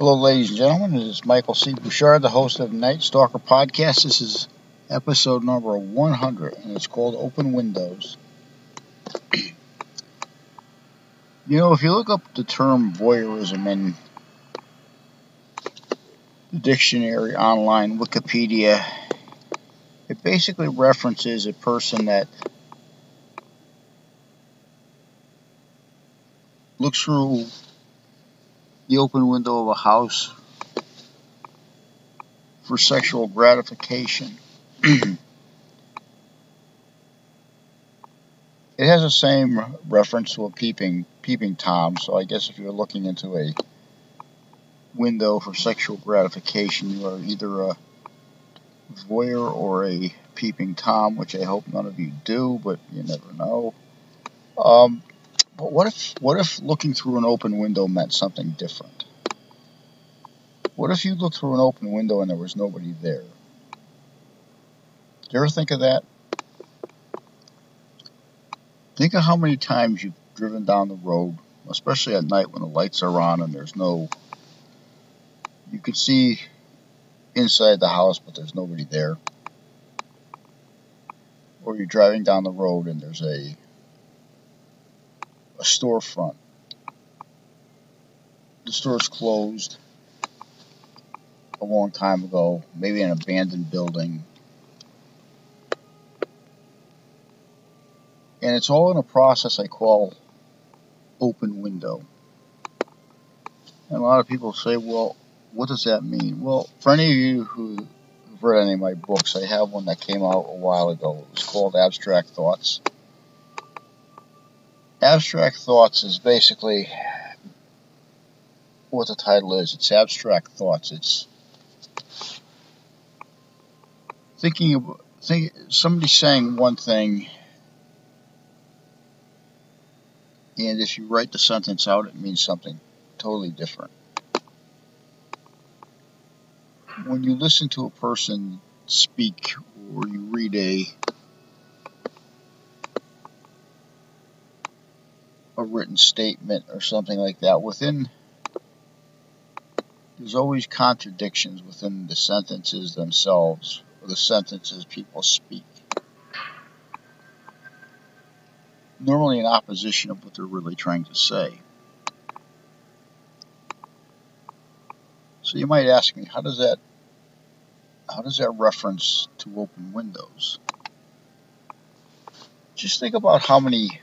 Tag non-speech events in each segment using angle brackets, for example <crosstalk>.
Hello, ladies and gentlemen. This is Michael C. Bouchard, the host of Night Stalker Podcast. This is episode number 100, and it's called Open Windows. you know, if you look up the term voyeurism in the dictionary online, Wikipedia, it basically references a person that looks through the open window of a house for sexual gratification. <clears throat> it has the same reference to a peeping peeping tom, so I guess if you're looking into a window for sexual gratification, you are either a voyeur or a peeping tom, which I hope none of you do, but you never know. Um, but what if what if looking through an open window meant something different? What if you looked through an open window and there was nobody there? Do you ever think of that? Think of how many times you've driven down the road, especially at night when the lights are on and there's no. You can see inside the house, but there's nobody there. Or you're driving down the road and there's a a storefront. The store's closed a long time ago, maybe an abandoned building. And it's all in a process I call open window. And a lot of people say, well, what does that mean? Well, for any of you who have read any of my books, I have one that came out a while ago. It was called Abstract Thoughts abstract thoughts is basically what the title is. It's abstract thoughts. It's thinking of think somebody saying one thing and if you write the sentence out it means something totally different. When you listen to a person speak or you read a a written statement or something like that, within there's always contradictions within the sentences themselves or the sentences people speak. Normally in opposition of what they're really trying to say. So you might ask me, how does that how does that reference to open windows? Just think about how many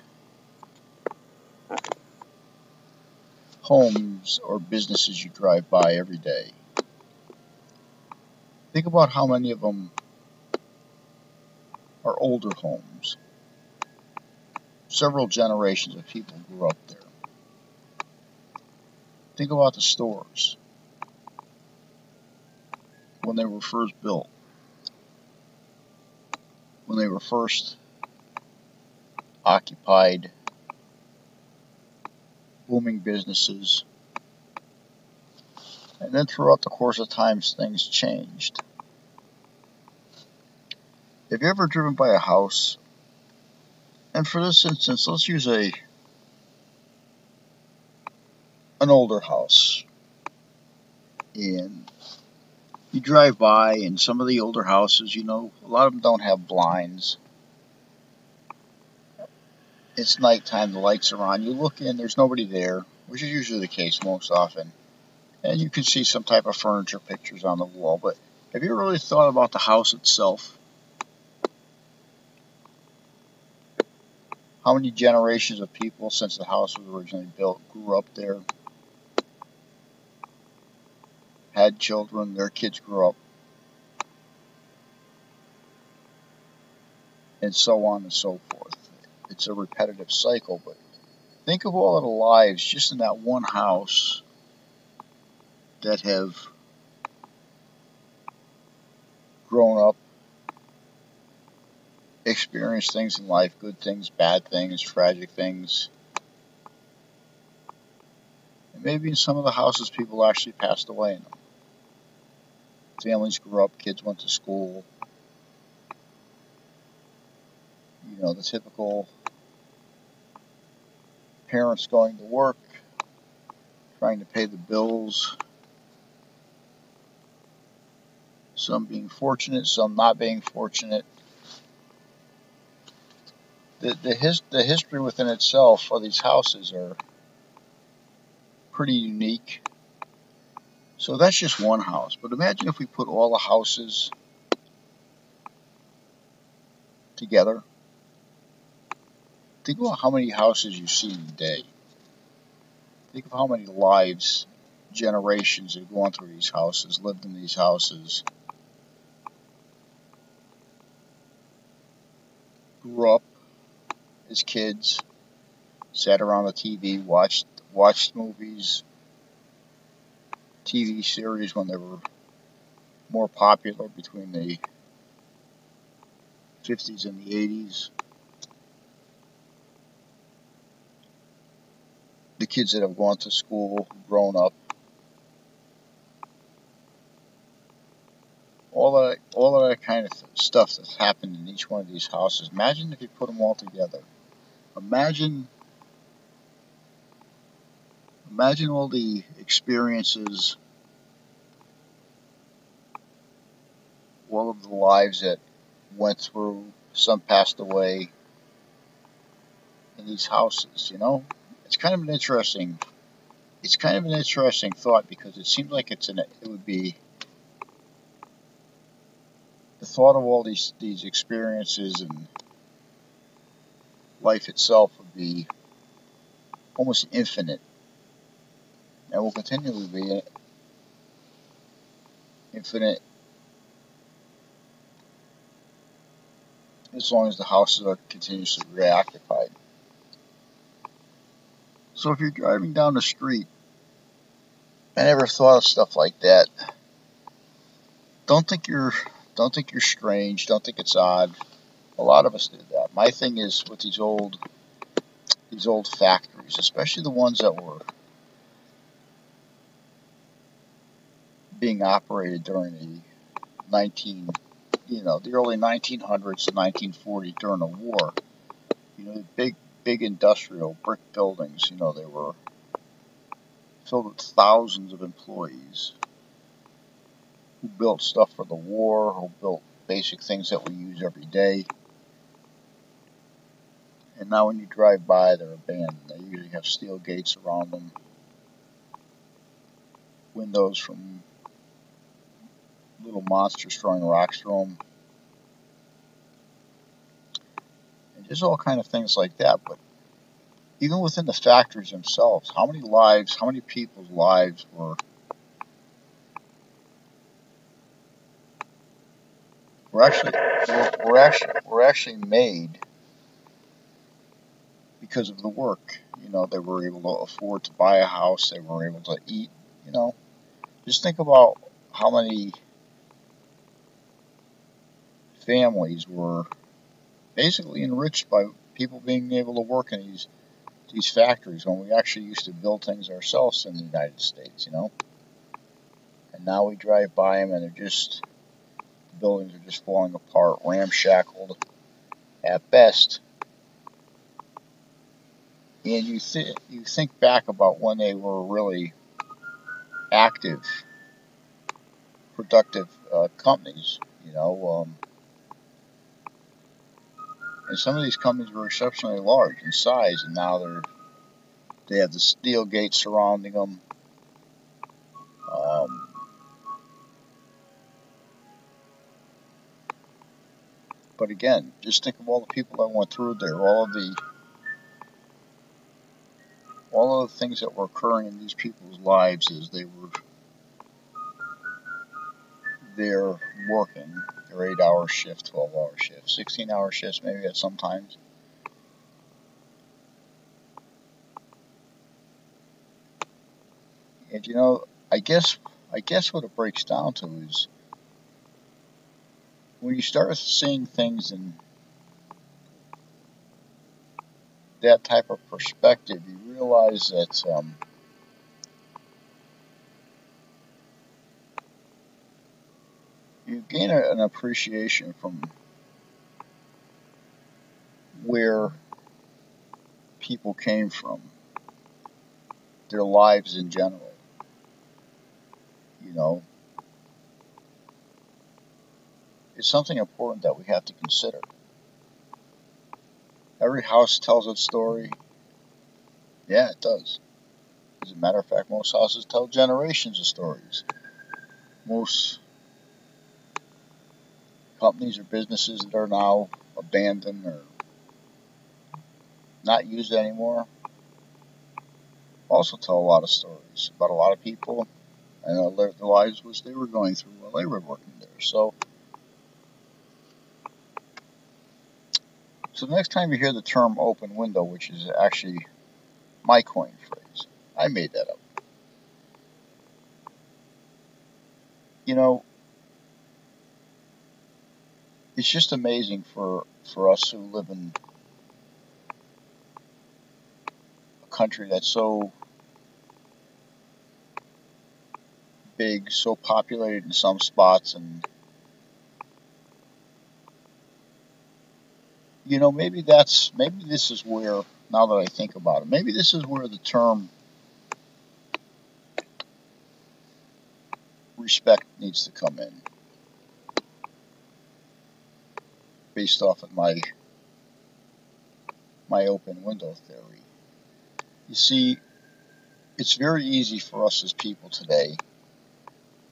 homes or businesses you drive by every day. Think about how many of them are older homes. Several generations of people grew up there. Think about the stores when they were first built, when they were first occupied booming businesses. And then throughout the course of times, things changed. Have you ever driven by a house? And for this instance, let's use a an older house. And you drive by, and some of the older houses, you know, a lot of them don't have blinds it's nighttime, the lights are on. You look in, there's nobody there, which is usually the case most often. And you can see some type of furniture pictures on the wall. But have you really thought about the house itself? How many generations of people since the house was originally built grew up there? Had children, their kids grew up. And so on and so forth it's a repetitive cycle. But think of all of the lives just in that one house that have grown up, experienced things in life good things, bad things, tragic things. And maybe in some of the houses, people actually passed away in them. Families grew up, kids went to school. You know, the typical parents going to work, trying to pay the bills, some being fortunate, some not being fortunate. The, the, his, the history within itself of these houses are pretty unique. So that's just one house. But imagine if we put all the houses together. Think about how many houses you see in a day. Think of how many lives, generations have gone through these houses, lived in these houses, grew up as kids, sat around the TV, watched watched movies, TV series when they were more popular between the 50s and the 80s. The kids that have gone to school, grown up. All that, all that kind of stuff that's happened in each one of these houses. Imagine if you put them all together. Imagine, imagine all the experiences, all of the lives that went through, some passed away in these houses, you know? It's kind of an interesting it's kind of an interesting thought because it seems like it's an it would be the thought of all these these experiences and life itself would be almost infinite and will continually be infinite as long as the houses are continuously reoccupied. So if you're driving down the street, I never thought of stuff like that. Don't think you're don't think you're strange. Don't think it's odd. A lot of us do that. My thing is with these old these old factories, especially the ones that were being operated during the 19 you know, the early 1900s to 1940 during the war. You know, the big, big industrial brick buildings, you know, they were filled with thousands of employees who built stuff for the war, who built basic things that we use every day. And now when you drive by, they're abandoned. They usually have steel gates around them, windows from little monsters throwing rocks through them. Just all kind of things like that. But even within the factories themselves, how many lives, how many people's lives were were actually were, were actually were actually made because of the work. You know, they were able to afford to buy a house, they were able to eat, you know. Just think about how many families were basically enriched by people being able to work in these these factories when we actually used to build things ourselves in the United States, you know. And now we drive by them and they're just the buildings are just falling apart, ramshackled at best. And you th- you think back about when they were really active, productive uh, companies, you know. Um, and some of these companies were exceptionally large in size, and now they're they have the steel gates surrounding them. Um, but again, just think of all the people that went through there, all of the all of the things that were occurring in these people's lives as they were there working their eight hour shift, 12 hour shift, 16 hour shifts maybe at some times. And you know, I guess I guess what it breaks down to is when you start seeing things in that type of perspective, you realize that um, you gain a, an appreciation from where people came from, their lives in general. You know, it's something important that we have to consider. Every house tells its story. Yeah, it does. As a matter of fact, most houses tell generations of stories. Most companies or businesses that are now abandoned or not used anymore also tell a lot of stories about a lot of people and the lives which they were going through while they were working there. So, so the next time you hear the term open window, which is actually my coin phrase, I made that up. You know, it's just amazing for, for us who live in a country that's so big, so populated in some spots, and you know, maybe that's maybe this is where now that I think about it, maybe this is where the term respect needs to come in. Based off of my my open window theory. You see, it's very easy for us as people today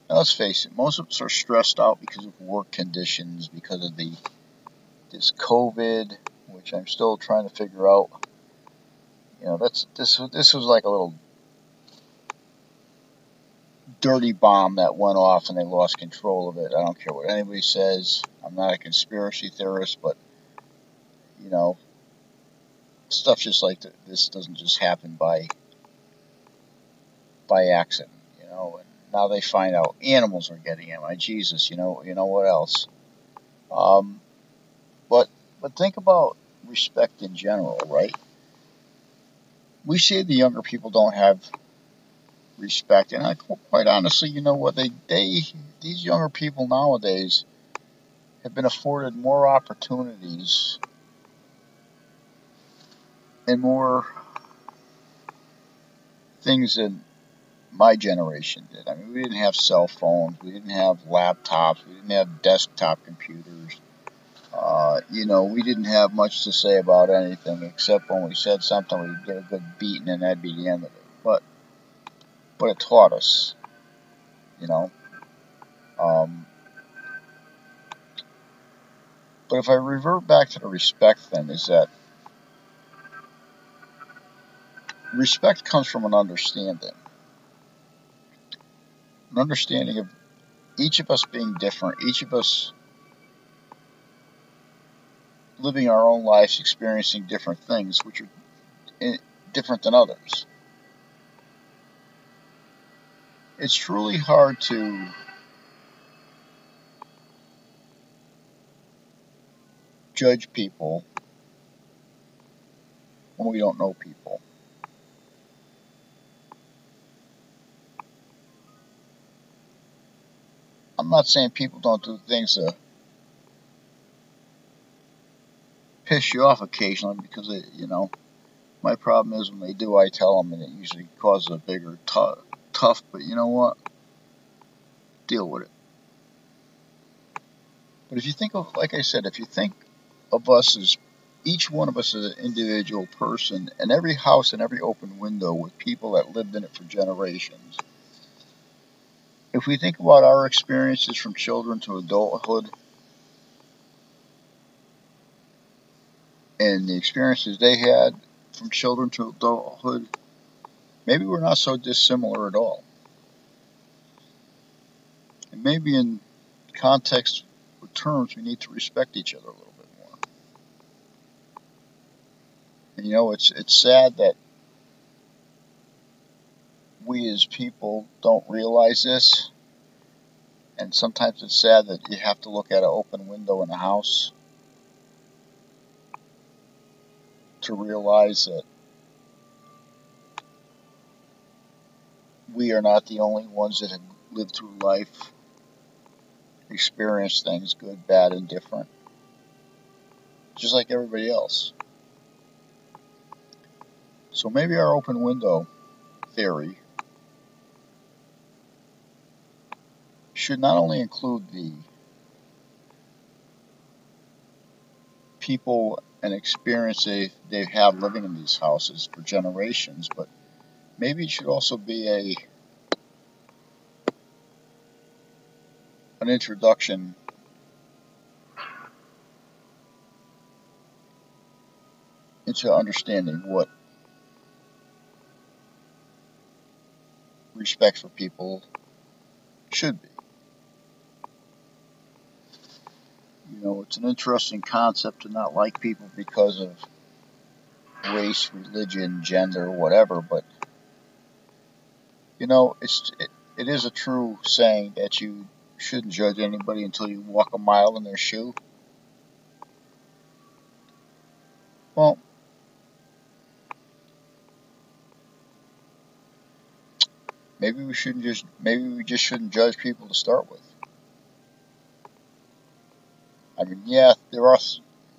now, let's face it, most of us are stressed out because of work conditions, because of the this COVID, which I'm still trying to figure out. You know, that's this this was like a little dirty bomb that went off and they lost control of it. I don't care what anybody says. I'm not a conspiracy theorist, but you know, stuff just like this doesn't just happen by by accident, you know. And now they find out animals are getting it. My Jesus, you know, you know what else? Um, but but think about respect in general, right? We say the younger people don't have respect, and I quite honestly, you know what? They they these younger people nowadays have been afforded more opportunities and more things than my generation did. I mean, we didn't have cell phones, we didn't have laptops, we didn't have desktop computers. Uh, you know, we didn't have much to say about anything except when we said something, we'd get a good beating, and that'd be the end of it. But, but it taught us, you know. Um, but if I revert back to the respect thing, is that respect comes from an understanding an understanding of each of us being different, each of us living our own lives, experiencing different things, which are eh, different than others. It's truly hard to judge people when we don't know people. I'm not saying people don't do things to piss you off occasionally because it, you know, my problem is when they do, I tell them, and it usually causes a bigger t- tough. But you know what? Deal with it. But if you think of, like I said, if you think of us as each one of us as an individual person, and every house and every open window with people that lived in it for generations if we think about our experiences from children to adulthood and the experiences they had from children to adulthood, maybe we're not so dissimilar at all. And maybe in context or terms, we need to respect each other a little bit more. And you know, it's it's sad that we as people don't realize this. And sometimes it's sad that you have to look at an open window in a house to realize that we are not the only ones that have lived through life, experienced things good, bad, and different, just like everybody else. So maybe our open window theory should not only include the people and experience they, they've had living in these houses for generations, but maybe it should also be a an introduction into understanding what respect for people should be. You know, it's an interesting concept to not like people because of race, religion, gender, whatever, but you know, it's it, it is a true saying that you shouldn't judge anybody until you walk a mile in their shoe. Well, maybe we shouldn't just maybe we just shouldn't judge people to start with. I mean, yeah, there are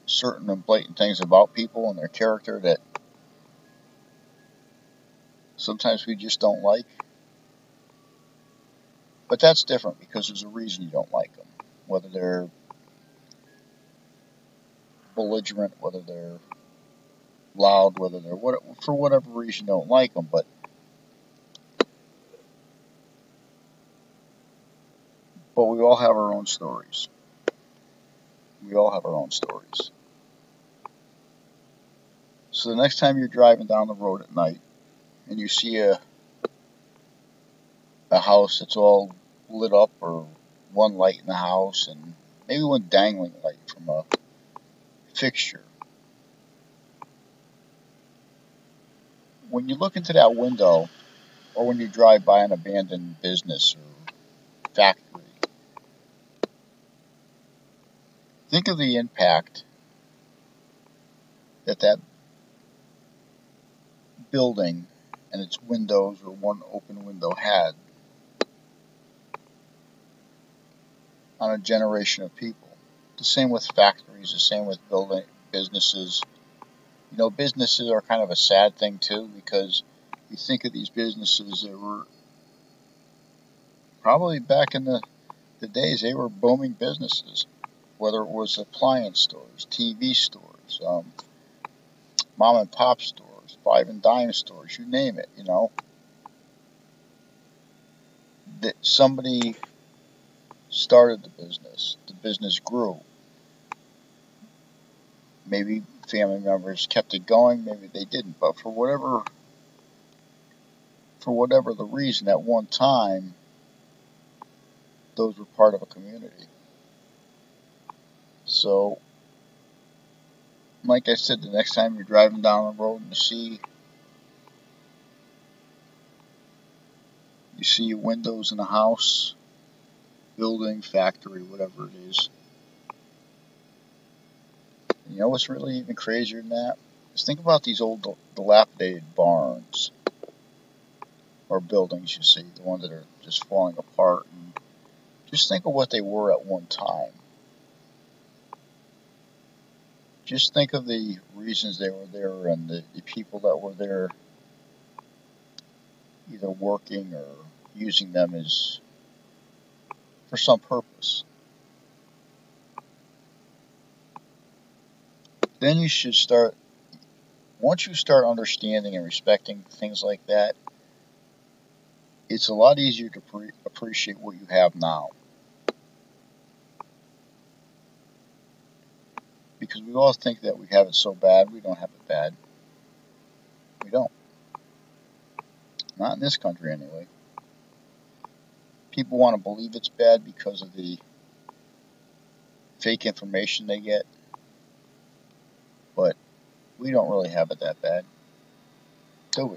certain and blatant things about people and their character that sometimes we just don't like. But that's different because there's a reason you don't like them. Whether they're belligerent, whether they're loud, whether they're what, for whatever reason you don't like them. But but we all have our own stories. We all have our own stories. So the next time you're driving down the road at night and you see a a house that's all lit up or one light in the house and maybe one dangling light from a fixture. When you look into that window or when you drive by an abandoned business or factory, think of the impact that that building and its windows or one open window had on a generation of people. The same with factories, the same with building businesses. You know, businesses are kind of a sad thing too because you think of these businesses that were probably back in the, the days they were booming businesses, whether it was appliance stores, TV stores, um, mom and pop stores, five and dime stores, you name it, you know. That somebody started the business. The business grew. Maybe family members kept it going, maybe they didn't, but for whatever for whatever the reason at one time those were part of a community. So like I said, the next time you're driving down the road and you see you see windows in a house building, factory, whatever it is. you know what's really even crazier than that? Is think about these old dilapidated barns or buildings you see, the ones that are just falling apart. And just think of what they were at one time. Just think of the reasons they were there and the, the people that were there either working or using them as for some purpose. Then you should start, once you start understanding and respecting things like that, it's a lot easier to pre- appreciate what you have now. Because we all think that we have it so bad, we don't have it bad. We don't. Not in this country, anyway people want to believe it's bad because of the fake information they get. But we don't really have it that bad, do we?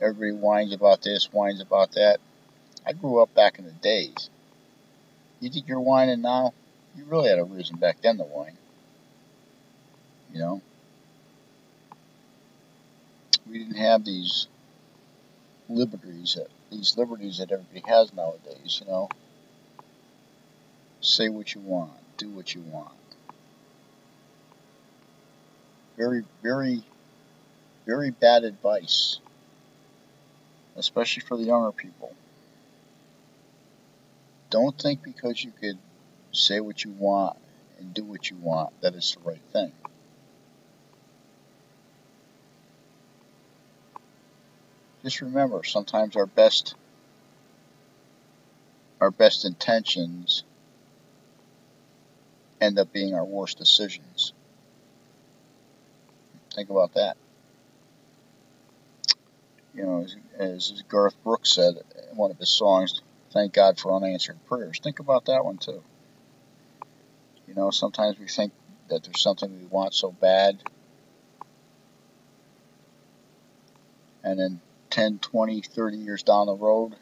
Everybody whines about this, whines about that. I grew up back in the days. You think you're whining now? You really had a reason back then to whine. You know? We didn't have these liberties that these liberties that everybody has nowadays, you know. Say what you want, do what you want. Very, very, very bad advice, especially for the younger people. Don't think because you could say what you want and do what you want, that it's the right thing. Just remember, sometimes our best our best intentions end up being our worst decisions. Think about that. You know, as, as Garth Brooks said in one of his songs, thank God for unanswered prayers. Think about that one too. You know, sometimes we think that there's something we want so bad, and then 10, 20, 30 years down the road,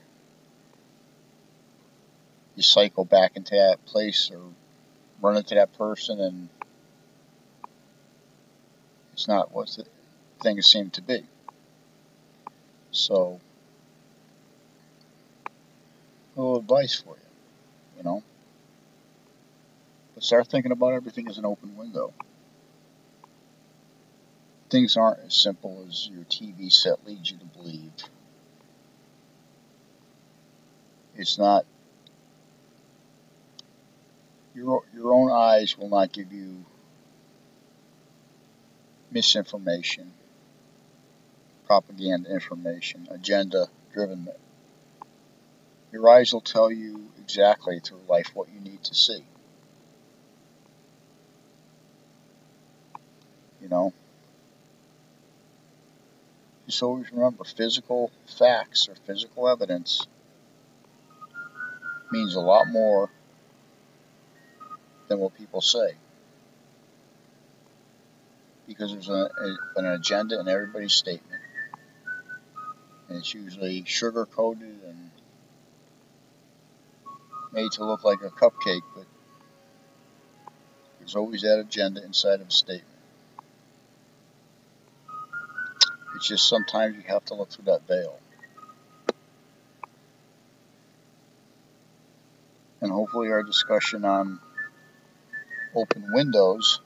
you cycle back into that place or run into that person and it's not what things seem to be. So, a little advice for you, you know. But start thinking about everything as an open window. Things aren't as simple as your TV set leads you to believe. It's not your your own eyes will not give you misinformation, propaganda information, agenda driven. Your eyes will tell you exactly through life what you need to see. You know? Just always remember physical facts or physical evidence means a lot more than what people say because there's a, a, an agenda in everybody's statement. And it's usually sugar coated and made to look like a cupcake, but there's always that agenda inside of a statement. It's just sometimes you have to look through that veil. And hopefully, our discussion on open windows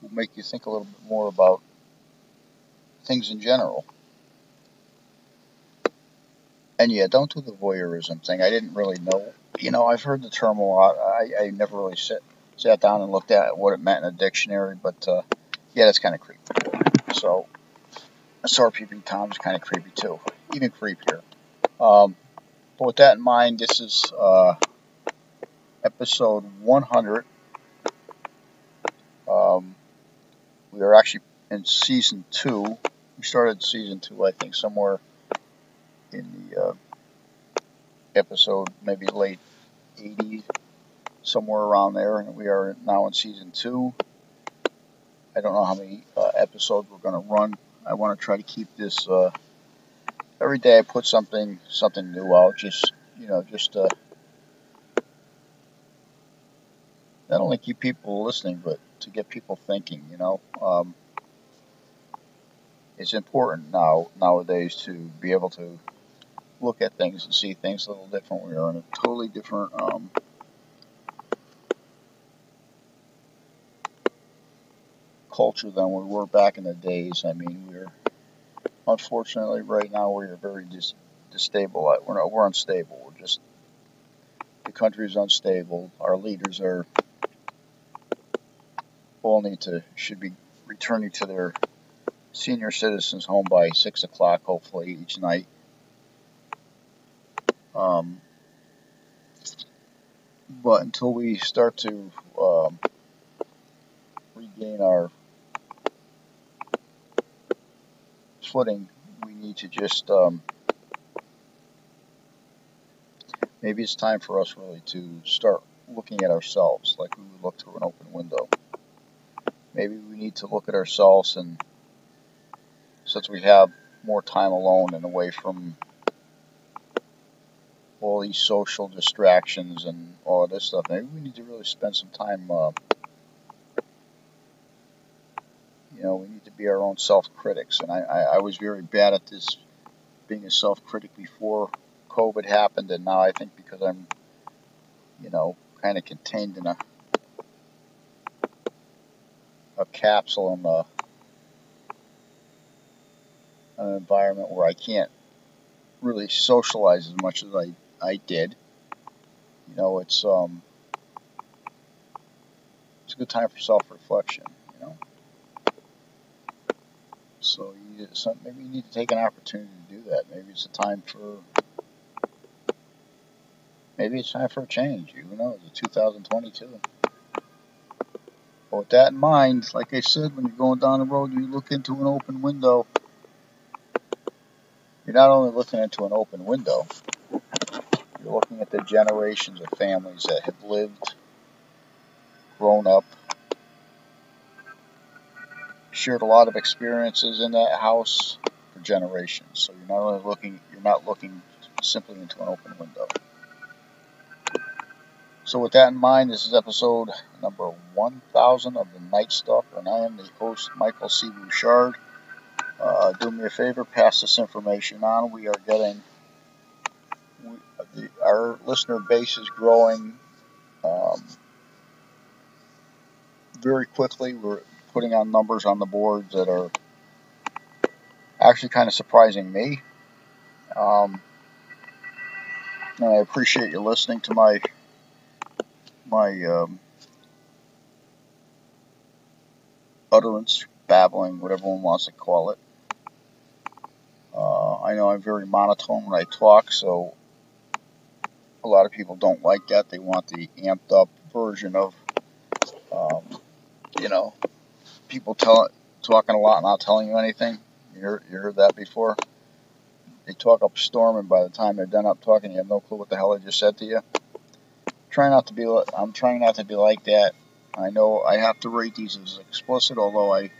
will make you think a little bit more about things in general. And yeah, don't do the voyeurism thing. I didn't really know. You know, I've heard the term a lot. I, I never really sit, sat down and looked at what it meant in a dictionary, but uh, yeah, that's kind of creepy. So, Peeping Tom's kind of creepy too, even creepier. Um, but with that in mind, this is uh, episode 100. Um, we are actually in season two. We started season two, I think, somewhere in the uh, episode, maybe late 80s, somewhere around there, and we are now in season two. I don't know how many uh, episodes we're going to run. I want to try to keep this uh, every day. I put something something new out, just you know, just uh, not only keep people listening, but to get people thinking. You know, um, it's important now nowadays to be able to look at things and see things a little different. We are in a totally different um, culture than we were back in the days. I mean, we're unfortunately right now we are very dis- destabilized. We're not, we're unstable. We're just the country is unstable. Our leaders are all need to should be returning to their senior citizens home by six o'clock, hopefully each night. Um, but until we start to um, regain our footing, we need to just um, maybe it's time for us really to start looking at ourselves like we would look through an open window maybe we need to look at ourselves and since we have more time alone and away from all these social distractions and all this stuff, maybe we need to really spend some time. Uh, you know, we need to be our own self critics, and I, I, I was very bad at this, being a self critic before COVID happened, and now I think because I'm, you know, kind of contained in a a capsule in a, an environment where I can't really socialize as much as I, I did. you know, it's um, it's a good time for self-reflection. You know, so you some, maybe you need to take an opportunity to do that. Maybe it's a time for maybe it's time for a change. Who knows? It's 2022. But with that in mind, like I said, when you're going down the road, you look into an open window. You're not only looking into an open window, you're looking at the generations of families that have lived, grown up, shared a lot of experiences in that house for generations. So you're not only looking you're not looking simply into an open window. So with that in mind, this is episode number 1000 of the Night Stalker, and I am the host, Michael C. Bouchard. Uh, do me a favor, pass this information on. We are getting the, our listener base is growing um, very quickly. We're putting on numbers on the boards that are actually kind of surprising me. Um, and I appreciate you listening to my my um, utterance, babbling, whatever one wants to call it. Uh, I know I'm very monotone when I talk, so a lot of people don't like that. They want the amped up version of, um, you know, people tell, talking a lot and not telling you anything. You heard, you heard that before? They talk up a storm, and by the time they're done up talking, you have no clue what the hell they just said to you. Try not to be. I'm trying not to be like that. I know I have to rate these as explicit, although I,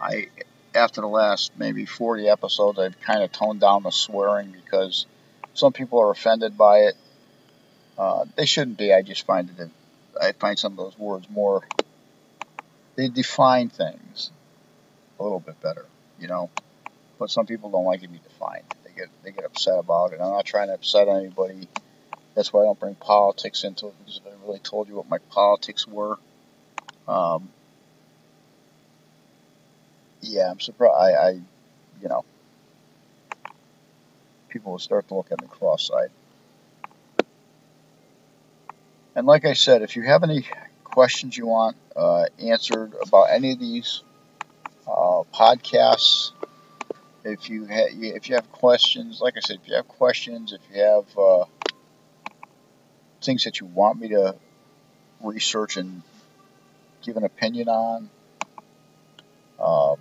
I, after the last maybe 40 episodes, I've kind of toned down the swearing because some people are offended by it uh, they shouldn't be. I just find it. I find some of those words more. They define things a little bit better, you know. But some people don't like to be defined. They get they get upset about it. I'm not trying to upset anybody. That's why I don't bring politics into it because I really told you what my politics were, um, yeah, I'm surprised. I, I, you know, people will start to look at me cross-eyed. And like I said, if you have any questions you want uh, answered about any of these uh, podcasts, if you ha- if you have questions, like I said, if you have questions, if you have uh, things that you want me to research and give an opinion on, um,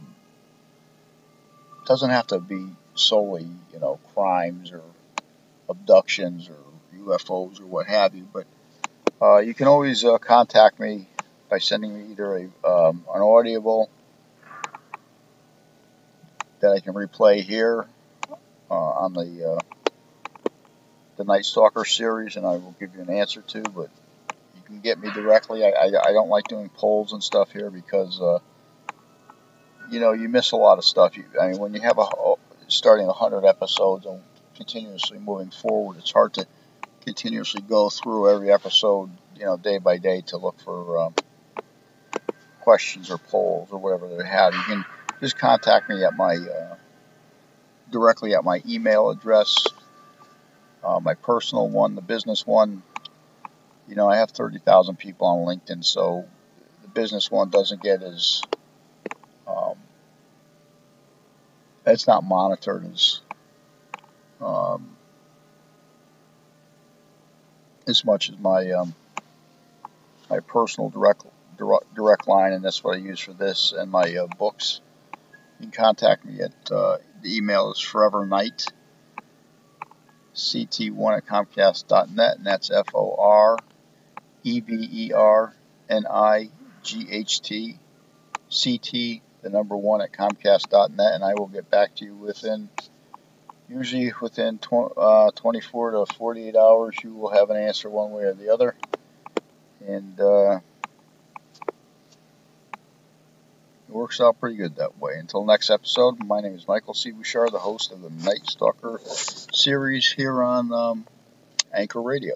doesn't have to be solely you know crimes or abductions or UFOs or what have you, but uh, you can always uh, contact me by sending me either a, um, an audible that I can replay here uh, on the uh, the Night Stalker series, and I will give you an answer to. But you can get me directly. I, I, I don't like doing polls and stuff here because uh, you know you miss a lot of stuff. You, I mean, when you have a starting 100 episodes and continuously moving forward, it's hard to continuously go through every episode, you know, day by day to look for um, questions or polls or whatever they have. You can just contact me at my uh, directly at my email address, uh, my personal one, the business one. You know, I have 30,000 people on LinkedIn, so the business one doesn't get as um, it's not monitored as um, as much as my um, my personal direct, direct direct line, and that's what I use for this and my uh, books. You can contact me at uh, the email is forever night ct1 at comcast.net, and that's F O R E V E R N I G H T C T the number one at comcast.net, and I will get back to you within Usually within tw- uh, 24 to 48 hours, you will have an answer one way or the other. And uh, it works out pretty good that way. Until next episode, my name is Michael C. Bouchard, the host of the Night Stalker series here on um, Anchor Radio.